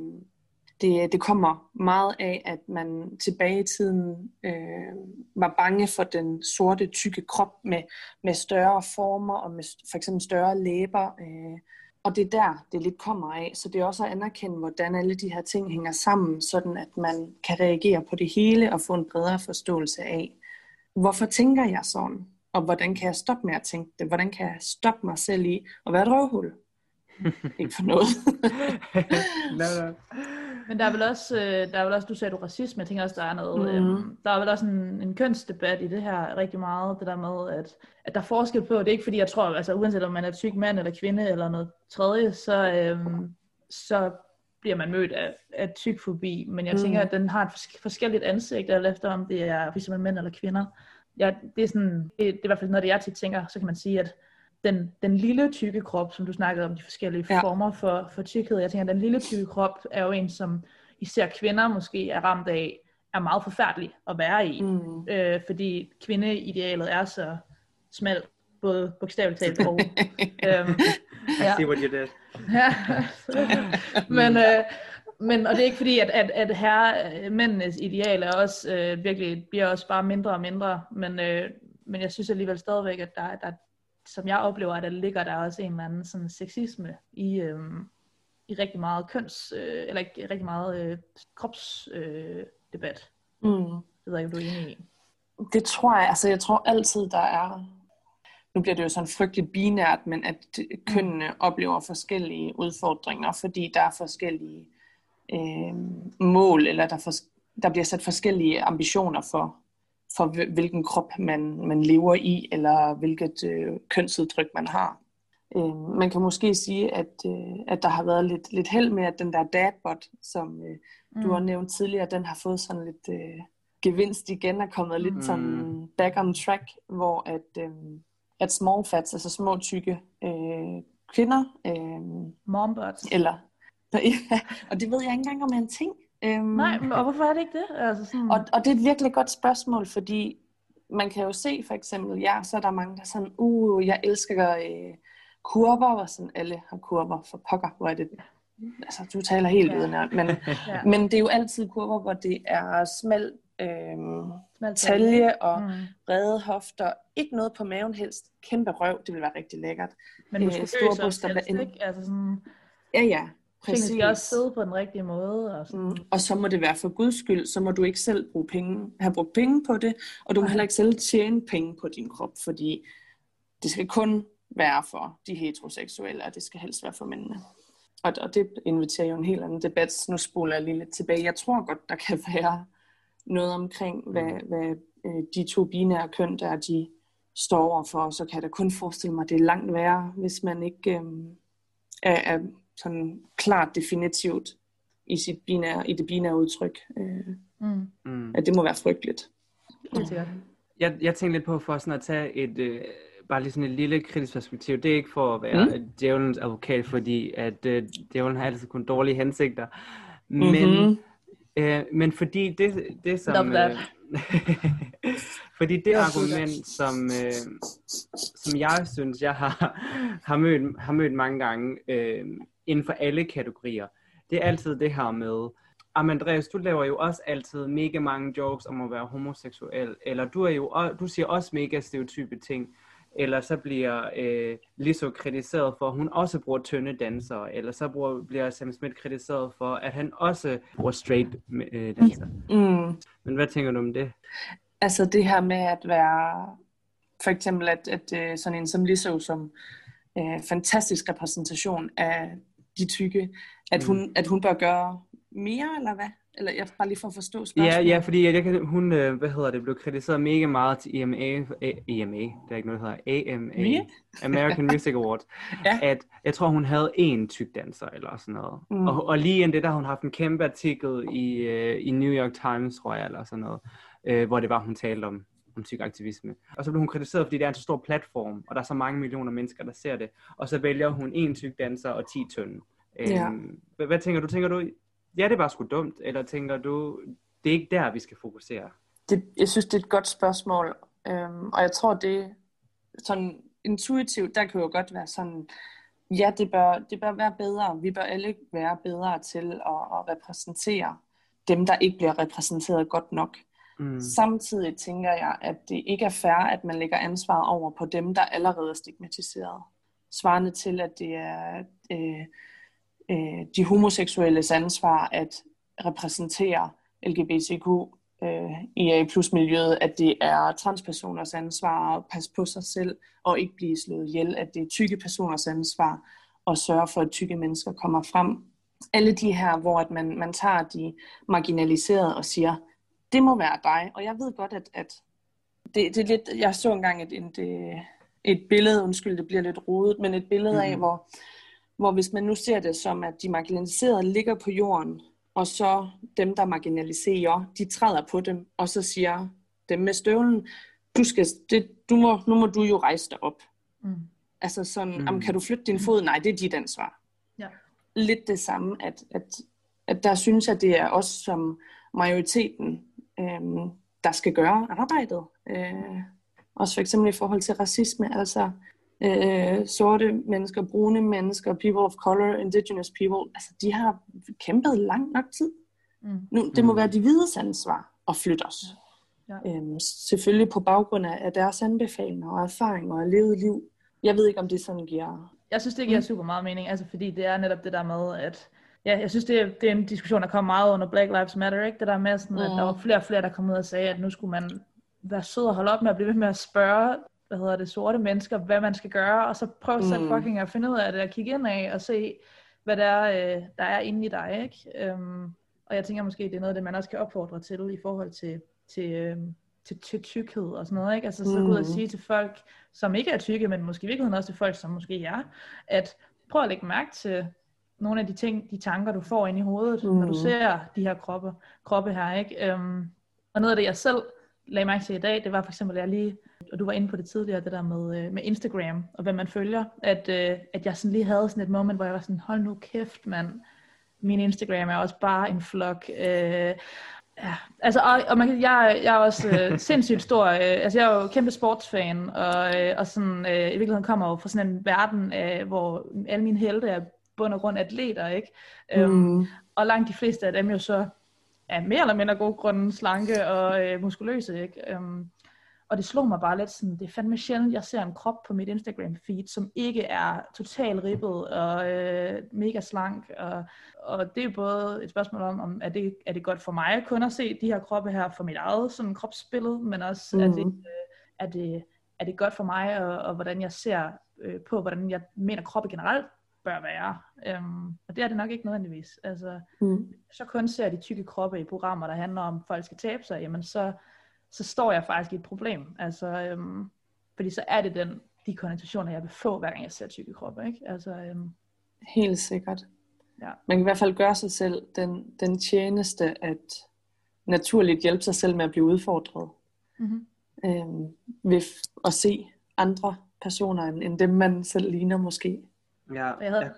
det, det kommer meget af, at man tilbage i tiden øh, var bange for den sorte, tykke krop med, med større former og med for eksempel større læber. Øh, og det er der, det lidt kommer af. Så det er også at anerkende, hvordan alle de her ting hænger sammen, sådan at man kan reagere på det hele og få en bredere forståelse af, hvorfor tænker jeg sådan? Og hvordan kan jeg stoppe med at tænke det? Hvordan kan jeg stoppe mig selv i at være et røvhul? Ikke for noget. no, no. Men der er vel også, øh, der er vel også, du sagde du racisme, jeg tænker også, der er noget, Mhm. øhm, der er vel også en, en kønsdebat i det her rigtig meget, det der med, at, at der er forskel på, det er ikke fordi, jeg tror, altså uanset om man er tyk mand eller kvinde eller noget tredje, så, øhm, så bliver man mødt af, af tykfobi, men jeg Mm. tænker, at den har et fors- forskelligt ansigt, alt efter om det er for eksempel mænd eller kvinder. Ja, det, er sådan, det, det er i hvert fald noget, det jeg tit tænker, så kan man sige, at den, den lille tykke krop, som du snakkede om, de forskellige Ja. former for, for tykkhed, jeg tænker, at den lille tykke krop er jo en, som især kvinder måske er ramt af, er meget forfærdelig at være i. Mm. Øh, fordi kvindeidealet er så smalt, både bogstaveligt talt og... øhm, I Ja. see what you did. ja. men, øh, men, og det er ikke fordi, at, at, at herre, øh, mændenes ideal er også øh, virkelig, bliver også bare mindre og mindre, men, øh, men jeg synes alligevel stadigvæk, at der, der, som jeg oplever, at der ligger der også en eller anden sådan sexisme i, øh, i rigtig meget køns, øh, eller ikke rigtig meget øh, kropsdebat. Øh. Mm. det ved jeg ikke, om du er enig i. Det tror jeg, altså jeg tror altid, der er, nu bliver det jo sådan frygteligt binært, men at kønnene oplever forskellige udfordringer, fordi der er forskellige øh, mål, eller der, for, der bliver sat forskellige ambitioner for, for hvil- hvilken krop man, man lever i, eller hvilket øh, kønsudtryk man har. Øh, man kan måske sige, at, øh, at der har været lidt, lidt held med, at den der dadbot, som øh, du har nævnt tidligere, den har fået sådan lidt øh, gevinst igen, er kommet lidt Mm. sådan back on track, hvor at, øh, at small fats, altså små tykke øh, kvinder, øh, Mom butts. ja, og det ved jeg ikke engang om er en ting. Øhm, Nej, men, og hvorfor er det ikke det? Altså sådan, og, og det er et virkelig godt spørgsmål, fordi man kan jo se for eksempel, ja, så er der mange, der er sådan, uh, jeg elsker øh, kurver, og sådan alle har kurver for pokker, hvor er det, altså du taler helt Ja. uden men, ja, men det er jo altid kurver, hvor det er smal øh, smalt talje og Mm. brede hofter, ikke noget på maven helst, kæmpe røv, det vil være rigtig lækkert. Men øh, muskuløs store også bryster helst, ikke? Altså sådan, Ja, ja, tingene præcis. skal også sidde på den rigtige måde. Og sådan. Mm. Og så må det være for guds skyld, så må du ikke selv bruge penge, have brugt penge på det, og du må heller ikke selv tjene penge på din krop, fordi det skal kun være for de heteroseksuelle, og det skal helst være for mændene. Og, og det inviterer jo en helt anden debat. Nu spoler jeg lige lidt tilbage. Jeg tror godt, der kan være noget omkring, hvad, hvad øh, de to binære køn, der de står overfor. Så kan jeg da kun forestille mig, at det er langt værre, hvis man ikke øh, er, er sådan klart definitivt i, sit binære, i det binære udtryk. Øh, Mm. Mm. at det må være frygteligt. Sikkert. Jeg, jeg tænkte lidt på for sådan at tage et, øh, bare lige sådan et lille kritisk perspektiv. Det er ikke for at være mm. djævelens advokat, fordi at øh, djævlen har altid kun dårlige hensigter. Men, Mhm. øh, men fordi det, det som... Love that. Øh, fordi det argument, som, øh, som jeg synes, jeg har, har, mødt, har mødt mange gange øh, inden for alle kategorier, det er altid det her med, Am Andreas, du laver jo også altid mega mange jokes om at være homoseksuel, eller du, er jo, du siger også mega stereotype ting, eller så bliver øh, Lizzo kritiseret for, at hun også bruger tynde dansere, eller så bruger, bliver Sam Smith kritiseret for, at han også bruger straight øh, dansere. Mm. Men hvad tænker du om det? Altså det her med at være, for eksempel at, at øh, sådan en som Lizzo, som øh, fantastisk repræsentation af de tykke, at hun, at hun bør gøre mere, eller hvad? Eller jeg bare lige for at forstå Ja, spørgsmålet. ja, fordi jeg kan, hun, øh, hvad hedder det, blev kritiseret mega meget til EMA, EMA, det er ikke noget, der hedder AMA, Ja. American Music Awards, Ja. at jeg tror, hun havde én tyk danser eller sådan noget. Mm. Mm. Og, og lige inden det, der hun haft en kæmpe artikel i, øh, i New York Times, tror jeg, eller sådan noget, øh, hvor det var, hun talte om, om tyk aktivisme. Og så blev hun kritiseret, fordi det er en så stor platform, og der er så mange millioner mennesker, der ser det. Og så vælger hun en tyk danser og 10 tynde. Ja. Øhm, hvad, hvad tænker du? Tænker du, ja, det er bare sgu dumt, eller tænker du, det er ikke der, vi skal fokusere? det, jeg synes, det er et godt spørgsmål. Øhm, og jeg tror, det sådan intuitivt, der kan jo godt være sådan, ja, det bør, det bør være bedre. Vi bør alle være bedre til at, at repræsentere dem, der ikke bliver repræsenteret godt nok. Mm. Samtidig tænker jeg, at det ikke er fair, at man lægger ansvaret over på dem, der allerede er stigmatiseret. Svarende til, at det er øh, øh, de homoseksuelles ansvar at repræsentere LGBTQ øh, IA plus miljøet, at det er transpersoners ansvar at passe på sig selv og ikke blive slået ihjel, at det er tykke personers ansvar at sørge for, at tykke mennesker kommer frem. Alle de her, hvor at man, man tager de marginaliserede og siger, det må være dig. Og jeg ved godt, at, at det, det er lidt, jeg så engang et, et, et, billede, undskyld, det bliver lidt rodet, men et billede af, Mhm. hvor, hvor hvis man nu ser det som, at de marginaliserede ligger på jorden, og så dem, der marginaliserer, de træder på dem, og så siger dem med støvlen, du, skal, det, du må, nu må du jo rejse dig op. Mm. Altså sådan, Mm. mm. kan du flytte din fod? Nej, det er dit ansvar. Ja. Lidt det samme, at, at, at der synes jeg, det er os som majoriteten, øhm, der skal gøre arbejdet. Øh, også for eksempel i forhold til racisme, altså øh, sorte mennesker, brune mennesker, people of color, indigenous people, altså de har kæmpet lang nok tid. Mm. Nu, det må Mm. være de hvides ansvar at flytte os. Ja. Øhm, selvfølgelig på baggrund af, af deres anbefalinger og erfaringer og levet liv. Jeg ved ikke, om det sådan giver... Jeg synes, det giver Mm. super meget mening, altså fordi det er netop det der med, at ja, jeg synes, det er, det er en diskussion, der kommer meget under Black Lives Matter, ikke? Det der med, sådan, at Mm. der var flere og flere, der kom ud og sagde, at nu skulle man være sød og holde op med at blive ved med at spørge, hvad hedder det, sorte mennesker, hvad man skal gøre, og så prøve selv Mm. fucking at finde ud af det, og kigge ind af og se, hvad der er, øh, der er inde i dig, ikke? Øhm, og jeg tænker måske, det er noget af det, man også kan opfordre til i forhold til, til, øhm, til, til tykkhed og sådan noget, ikke? Altså så gå ud og Mm. sige til folk, som ikke er tykke, men måske i virkeligheden også til folk, som måske er, at prøv at lægge mærke til nogle af de ting, de tanker, du får ind i hovedet, mm. når du Mm. ser de her kroppe, kroppe her, ikke? Øhm, og noget af det, jeg selv lagde mærke til i dag, det var for eksempel, at jeg lige og du var inde på det tidligere, det der med, øh, med Instagram, og hvad man følger, at, øh, at jeg sådan lige havde sådan et moment, hvor jeg var sådan, hold nu kæft, mand, min Instagram er også bare en flok. Øh, Ja, altså, og, og man, jeg, jeg er også øh, sindssygt stor, øh, altså jeg er jo kæmpe sportsfan, og, øh, og sådan, øh, i virkeligheden kommer jo fra sådan en verden, øh, hvor alle mine helte er bund og grund atleter, ikke? Øhm, mm. Um, og langt de fleste af dem jo så er mere eller mindre god grund slanke og øh, muskuløse, ikke? Um, og det slog mig bare lidt sådan, det er fandme sjældent, jeg ser en krop på mit Instagram feed, som ikke er totalt ribbet og øh, mega slank. Og, og det er både et spørgsmål om, om er, det, er det godt for mig kun at se de her kroppe her for mit eget sådan kropsbillede, men også mm. er, det, øh, er, det, er det godt for mig, og, og hvordan jeg ser øh, på, hvordan jeg mener kroppe generelt bør være. Øhm, og det er det nok ikke nødvendigvis. Altså, mm. så kun ser de tykke kroppe i programmer, der handler om, at folk skal tabe sig, jamen så så står jeg faktisk i et problem. Altså, øhm, fordi så er det den, de konnotationer, jeg vil få, hver gang jeg ser tykke kroppe. Ikke? Altså, øhm, Helt sikkert. Ja. Man kan i hvert fald gøre sig selv den, den tjeneste, at naturligt hjælpe sig selv med at blive udfordret. Mm-hmm. Øhm, ved at se andre personer, end, end dem man selv ligner måske. Ja, jeg havde...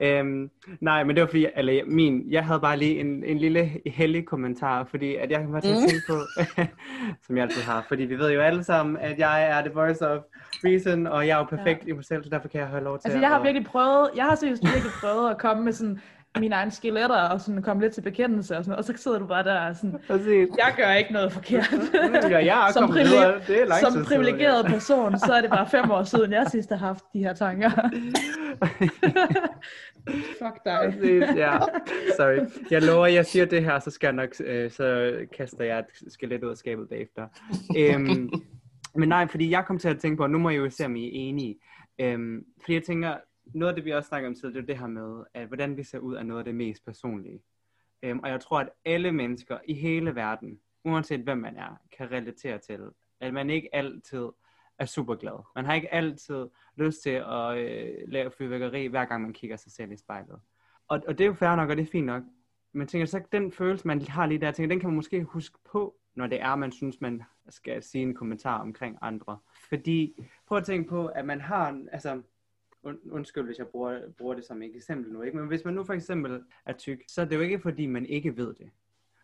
øhm, nej, men det var fordi, eller min, jeg havde bare lige en, en lille heldig kommentar, fordi at jeg kan bare mm. tænke på, som jeg altid har, fordi vi ved jo alle sammen, at jeg er the voice of reason, og jeg er jo perfekt ja. i mig selv, så derfor kan jeg have lov til Altså jeg har virkelig prøvet, jeg har seriøst virkelig prøvet at komme med sådan mine egne skeletter og sådan komme lidt til bekendelse og sådan og så sidder du bare der og sådan, Præcis. jeg gør ikke noget forkert. ja, jeg er som, privile- det er lang som privilegeret ja. person, så er det bare fem år siden, jeg sidst har haft de her tanker. Fuck dig. Præcis, ja. Sorry. Jeg lover, jeg siger det her, så skal jeg nok, øh, så kaster jeg et skelet ud af skabet bagefter. øhm, men nej, fordi jeg kom til at tænke på, nu må jeg jo se, om I er enige. Øhm, fordi jeg tænker, noget af det, vi også snakker om tidligere, det er det her med, at hvordan vi ser ud af noget af det mest personlige. Øhm, og jeg tror, at alle mennesker i hele verden, uanset hvem man er, kan relatere til, at man ikke altid er super glad. Man har ikke altid lyst til at øh, lave fyrværkeri, hver gang man kigger sig selv i spejlet. Og, og det er jo fair nok, og det er fint nok. Men tænker så, den følelse, man har lige der, tænker, den kan man måske huske på, når det er, man synes, man skal sige en kommentar omkring andre. Fordi, prøv at tænke på, at man har, altså, undskyld, hvis jeg bruger, bruger det som et eksempel nu, ikke? men hvis man nu for eksempel er tyk, så er det jo ikke fordi, man ikke ved det.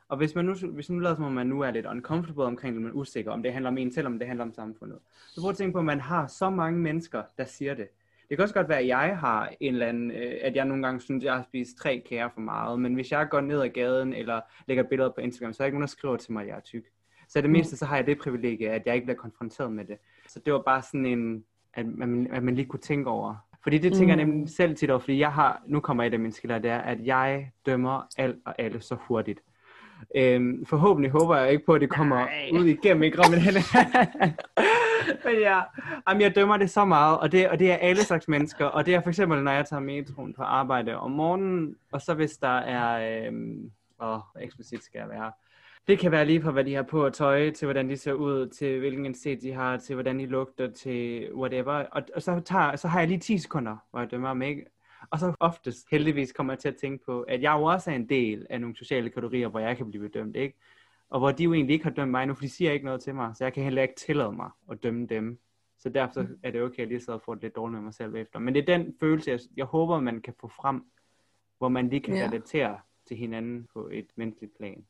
Og hvis man nu, hvis nu lader som om man nu er lidt uncomfortable omkring det, man er usikker, om det handler om en selv, om det handler om samfundet, så prøv at tænke på, at man har så mange mennesker, der siger det. Det kan også godt være, at jeg har en eller anden, øh, at jeg nogle gange synes, at jeg har spist tre kager for meget, men hvis jeg går ned ad gaden, eller lægger billeder på Instagram, så er der ikke nogen, der skriver til mig, at jeg er tyk. Så det mindste, så har jeg det privilegie, at jeg ikke bliver konfronteret med det. Så det var bare sådan en, at man, at man lige kunne tænke over, fordi det tænker mm. jeg nemlig selv tit over, fordi jeg har, nu kommer et af mine skiller, det er, at jeg dømmer alt og alle så hurtigt. Øhm, forhåbentlig håber jeg ikke på, at det kommer Nej. ud igennem ikke men, men ja, jamen, jeg dømmer det så meget, og det, og det er alle slags mennesker, og det er for eksempel, når jeg tager metroen på arbejde om morgenen, og så hvis der er, øhm, åh, eksplicit skal jeg være, det kan være lige fra, hvad de har på at tøj, til hvordan de ser ud, til hvilken indsigt de har, til hvordan de lugter, til whatever. Og, og så, tager, så har jeg lige 10 sekunder, hvor jeg dømmer mig ikke. Og så oftest, heldigvis, kommer jeg til at tænke på, at jeg jo også er en del af nogle sociale kategorier, hvor jeg kan blive bedømt, ikke? Og hvor de jo egentlig ikke har dømt mig nu, for de siger ikke noget til mig, så jeg kan heller ikke tillade mig at dømme dem. Så derfor mm. er det okay, at jeg lige sidder og får det lidt dårligt med mig selv efter. Men det er den følelse, jeg, jeg håber, man kan få frem, hvor man lige kan ja. relatere til hinanden på et menneskeligt plan.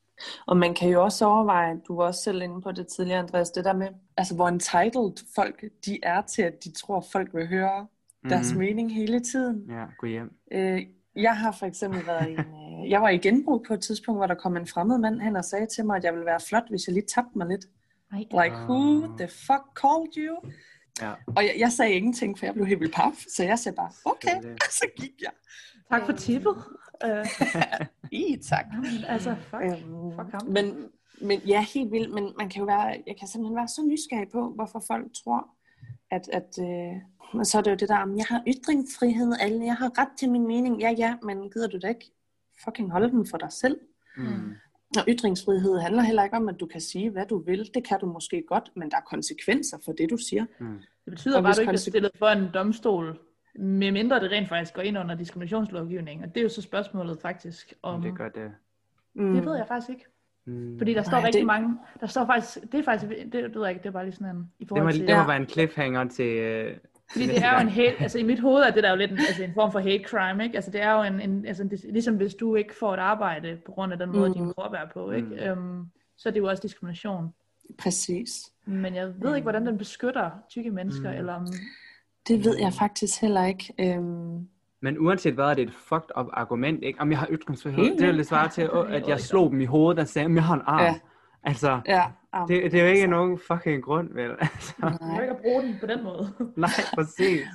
Og man kan jo også overveje, du var også selv inde på det tidligere, Andreas, det der med, altså hvor entitled folk de er til, at de tror, folk vil høre deres mm. mening hele tiden. Ja, gå hjem. Øh, jeg har for eksempel været i en, øh, jeg var i genbrug på et tidspunkt, hvor der kom en fremmed mand hen og sagde til mig, at jeg ville være flot, hvis jeg lige tabte mig lidt. Like, who ah. the fuck called you? Ja. Og jeg, jeg sagde ingenting, for jeg blev helt vildt paf, så jeg sagde bare, okay, så gik jeg. Tak for tippet. Øh. I, tak. Altså, fuck. Øhm, fuck ham. Men, men ja, helt vildt. Men man kan jo være, jeg kan simpelthen være så nysgerrig på, hvorfor folk tror, at, at øh, så er det jo det der, jeg har ytringsfrihed, alle, jeg har ret til min mening. Ja, ja, men gider du da ikke fucking holde den for dig selv? Mm. Og ytringsfrihed handler heller ikke om, at du kan sige, hvad du vil. Det kan du måske godt, men der er konsekvenser for det, du siger. Mm. Det betyder bare, at du ikke er stillet for en domstol med mindre det rent faktisk går ind under diskriminationslovgivning. Og det er jo så spørgsmålet faktisk om... Det gør det. Mm. Det ved jeg faktisk ikke. Mm. Fordi der står Nej, rigtig det... mange, der står faktisk, det er faktisk, det, det ved jeg ikke, det er bare lige sådan en, i forhold det må, til... Det må være en cliffhanger til... Uh, fordi det er jo en hate, altså i mit hoved er det der jo lidt en, altså en form for hate crime, ikke? Altså det er jo en, en altså det, ligesom hvis du ikke får et arbejde på grund af den måde, mm. din krop er på, ikke? Mm. Um, så er det jo også diskrimination. Præcis. Men jeg ved ikke, hvordan den beskytter tykke mennesker, mm. eller om... Det ved jeg faktisk heller ikke. Um... Men uanset hvad, er det et fucked up argument, ikke? Om jeg har ytringsfrihed, det er lidt svare til, at jeg slog dem i hovedet og sagde, at jeg har en arm. Ja. Altså, ja, det, det er jo ikke nogen fucking grund, vel? Altså. Nej. Du ikke bruge den på den måde. Nej, præcis.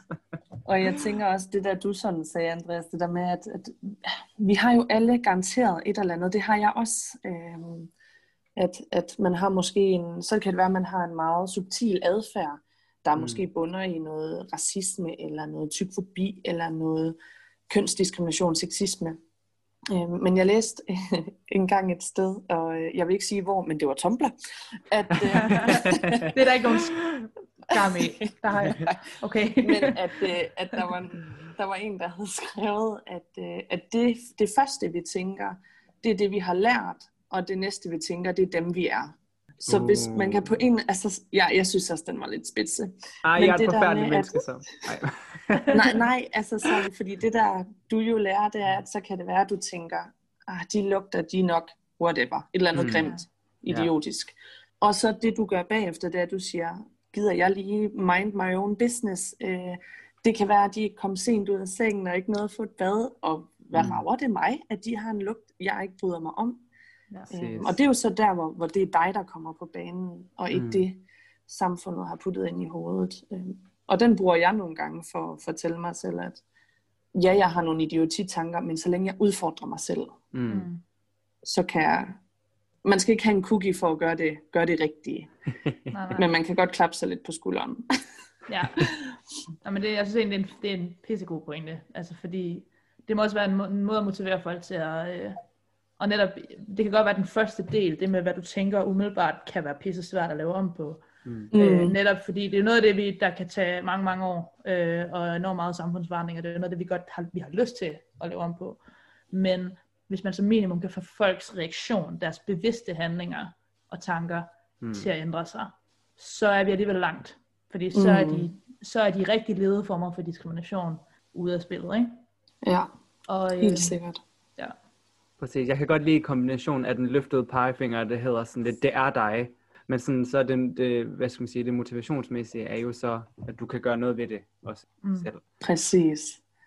og jeg tænker også, det der du sådan sagde, Andreas, det der med, at, at vi har jo alle garanteret et eller andet. Det har jeg også. Øh, at, at man har måske en, så kan det være, at man har en meget subtil adfærd, der mm. måske bunder i noget racisme, eller noget tykfobi, eller noget kønsdiskrimination, sexisme. Øh, men jeg læste øh, engang et sted, og øh, jeg vil ikke sige hvor, men det var Tumblr. At, øh, det er der ikke nogen skam i. Der har jeg. Okay. men at, øh, at der, var, der var en, der havde skrevet, at, øh, at det, det første, vi tænker, det er det, vi har lært, og det næste, vi tænker, det er dem, vi er. Så uh. hvis man kan på en... Altså, ja, jeg synes også, den var lidt spidse. Ej, jeg er et forfærdeligt menneske, at, så. nej, nej, altså sådan, fordi det der, du jo lærer, det er, at så kan det være, at du tænker, ah, de lugter, de nok, whatever, et eller andet mm. grimt, idiotisk. Ja. Og så det, du gør bagefter, det er, at du siger, gider jeg lige mind my own business? Øh, det kan være, at de kom sent ud af sengen og ikke noget at få et bad, og hvad mm. rager det mig, at de har en lugt, jeg ikke bryder mig om? Ja. Øhm, og det er jo så der, hvor, hvor det er dig, der kommer på banen, og ikke mm. det, samfundet har puttet ind i hovedet. Øhm, og den bruger jeg nogle gange for at fortælle mig selv, at ja, jeg har nogle idioti-tanker, men så længe jeg udfordrer mig selv, mm. mm. så kan jeg... Man skal ikke have en cookie for at gøre det, gøre det rigtige. nej, nej. Men man kan godt klappe sig lidt på skulderen. ja. ja men det, jeg synes egentlig, det er en, det er en pissegod pointe. Altså fordi det må også være en, må, en måde at motivere folk til at, øh, og netop, det kan godt være den første del, det med hvad du tænker umiddelbart, kan være pisse svært at lave om på. Mm. Øh, mm. netop fordi det er noget af det, vi, der kan tage mange, mange år, øh, og enormt meget samfundsvarning, og det er noget af det, vi godt har, vi har lyst til at lave om på. Men hvis man som minimum kan få folks reaktion, deres bevidste handlinger og tanker mm. til at ændre sig, så er vi alligevel langt. Fordi så, mm. er, de, så er de rigtig ledeformer for diskrimination ude af spillet, ikke? Ja, og, øh, helt sikkert. Præcis. Jeg kan godt lide kombinationen af den løftede pegefinger, det hedder sådan lidt, det er dig. Men sådan, så den, det, hvad skal man sige, det motivationsmæssige er jo så, at du kan gøre noget ved det også mm. selv. Præcis.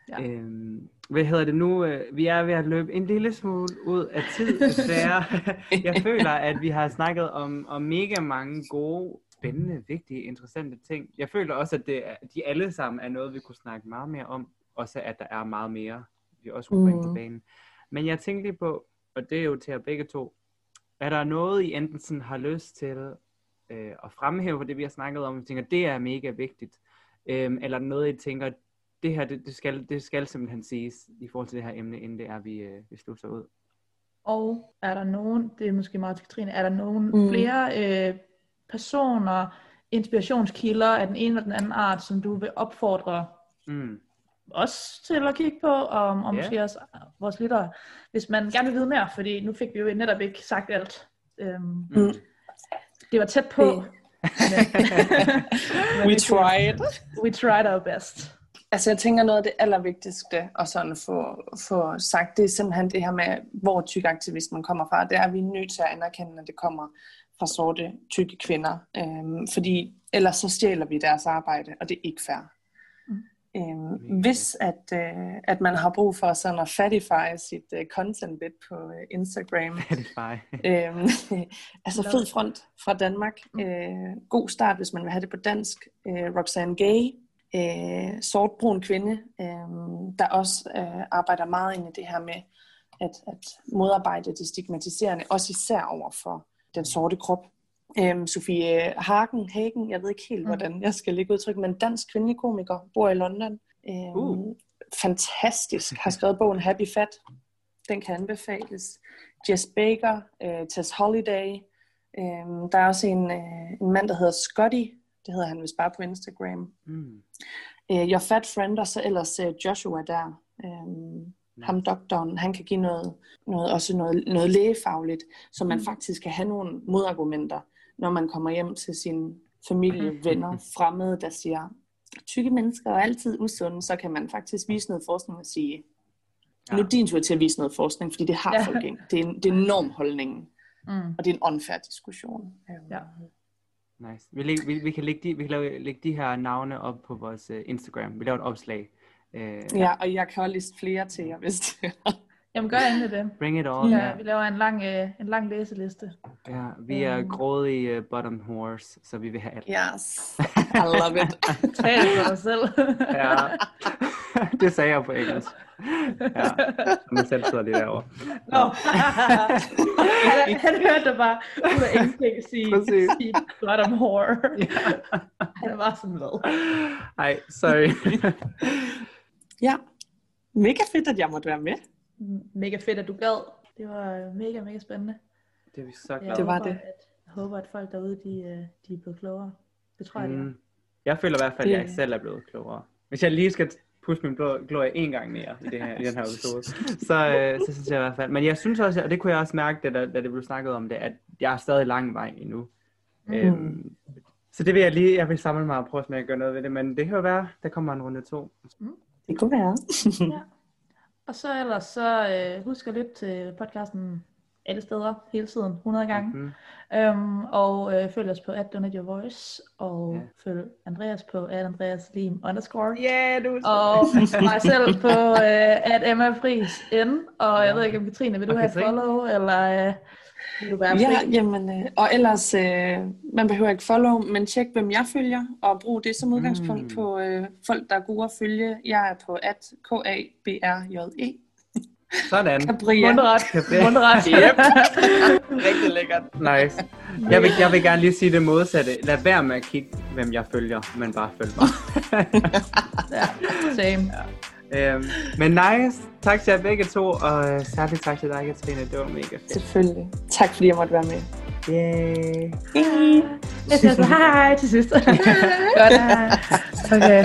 Ja. Øhm, hvad hedder det nu? Øh, vi er ved at løbe en lille smule ud af tid, desværre. Jeg føler, at vi har snakket om, om mega mange gode, spændende, vigtige, interessante ting. Jeg føler også, at det, de alle sammen er noget, vi kunne snakke meget mere om. Også at der er meget mere, vi også kunne bringe mm. på banen. Men jeg tænkte lige på, og det er jo til jer begge to, er der noget, I enten sådan har lyst til øh, at fremhæve for det, vi har snakket om, og tænker, det er mega vigtigt, øh, eller noget, I tænker, det her, det, det, skal, det skal simpelthen siges i forhold til det her emne, inden det er, vi, øh, vi slutter ud. Og er der nogen, det er måske meget til Katrine, er der nogen mm. flere øh, personer, inspirationskilder af den ene eller den anden art, som du vil opfordre mm os til at kigge på, og, og yeah. måske også vores lyttere, hvis man gerne vil vide mere, fordi nu fik vi jo netop ikke sagt alt. Øhm, mm. Det var tæt på. men, we tried. We tried our best. Altså jeg tænker noget af det allervigtigste og sådan få, få sagt, det er simpelthen det her med, hvor tyk aktivismen kommer fra. Det er, at vi er nødt til at anerkende, at det kommer fra sorte, tykke kvinder. Øhm, fordi ellers så stjæler vi deres arbejde, og det er ikke fair. Øhm, hvis at, øh, at man har brug for sådan at fatify sit øh, content lidt på øh, Instagram. Fatify. øhm, altså fed front fra Danmark. Mm. Øh, god start, hvis man vil have det på dansk. Øh, Roxanne Gay, øh, sortbrun kvinde, øh, der også øh, arbejder meget ind i det her med at, at modarbejde det stigmatiserende, også især over for den sorte krop. Øhm, Sofie Hagen, Hagen, jeg ved ikke helt, mm. hvordan jeg skal lægge udtryk, men dansk kvindelig komiker, bor i London. Øhm, uh. Fantastisk, har skrevet bogen Happy Fat. Den kan anbefales. Jess Baker, øh, Tess Holiday. Øhm, der er også en, øh, en mand, der hedder Scotty. Det hedder han vist bare på Instagram. Mm. Øh, Your Fat Friend, og så ellers øh, Joshua der. Øhm, ham doktoren, han kan give noget, noget også noget, noget lægefagligt, så man Mm. faktisk kan have nogle modargumenter, når man kommer hjem til sin familie, venner, fremmede, der siger, tykke mennesker er altid usunde, så kan man faktisk vise noget forskning og sige, ja. nu er din tur til at vise noget forskning, fordi det har Ja. folk ikke. Det er, det er normholdningen, Mm. og det er en unfair diskussion. Ja. Nice. Vi, læg, vi, vi kan lægge de, vi kan lave, lægge de her navne op på vores uh, Instagram. Vi laver et opslag. Uh, Ja, og jeg kan også liste flere til jer, hvis det er. Jamen gør endelig det. Bring it all. Ja, vi laver en lang, øh, en lang læseliste. Ja, vi er Øhm. grådige uh, bottom horse, så vi vil have alt. Yes, I love it. Tag det for dig selv. Ja. det sagde jeg på engelsk. Ja, som jeg selv sidder lige derovre. Nå. han, han hørte dig bare ud af ingenting sige, sige bottom whore. Han var sådan hvad. Ej, sorry. Ja, mega fedt, at jeg måtte være med. Mega fedt, at du gad. Det var øh, mega, mega spændende. det er vi så Jeg glade Det var håber, det. At, jeg håber, at folk derude, de, øh, de er blevet klogere. Det tror jeg, er. Mm. Jeg føler i hvert fald, at jeg Det- selv er blevet klogere. Hvis jeg lige skal pusse min blå glorie en gang mere i, det her, i den her episode, så, øh, så synes jeg i hvert fald. Men jeg synes også, og det kunne jeg også mærke, da, da det blev snakket om det, at jeg er stadig lang vej endnu. Mm. Øhm, så det vil jeg lige, jeg vil samle mig og prøve at gøre noget ved det, men det kan jo være, der kommer en runde to. Det kunne være. Ja. Og så ellers, så øh, husk at lytte til podcasten alle steder, hele tiden, 100 gange. Mm. Øhm, og øh, følg os på at Donate Your Voice, og Ja. følg Andreas på at Andreas Lim underscore. Yeah, du. Og mig selv på øh, at Emma Friis N. Og jeg Ja. ved ikke, om Katrine, vil du Og have Katrine? follow, eller øh, du være fri? Ja, jamen, øh, og ellers, øh, man behøver ikke follow, men tjek, hvem jeg følger, og brug det som udgangspunkt Mm. på øh, folk, der er gode at følge. Jeg er på at k a b r j e Sådan. Cabria. Mundret. Mundret. Yep. Rigtig lækkert. Nice. Jeg vil, jeg vil gerne lige sige det modsatte. Lad være med at kigge, hvem jeg følger, men bare følg mig. ja, same. Øhm, men nice. Tak til jer begge to, og øh, særligt tak til dig, Katrine. Det var mega fedt. Selvfølgelig. Tak fordi jeg måtte være med. Yay. Jeg siger så hej hej til sidst. Godt. Okay.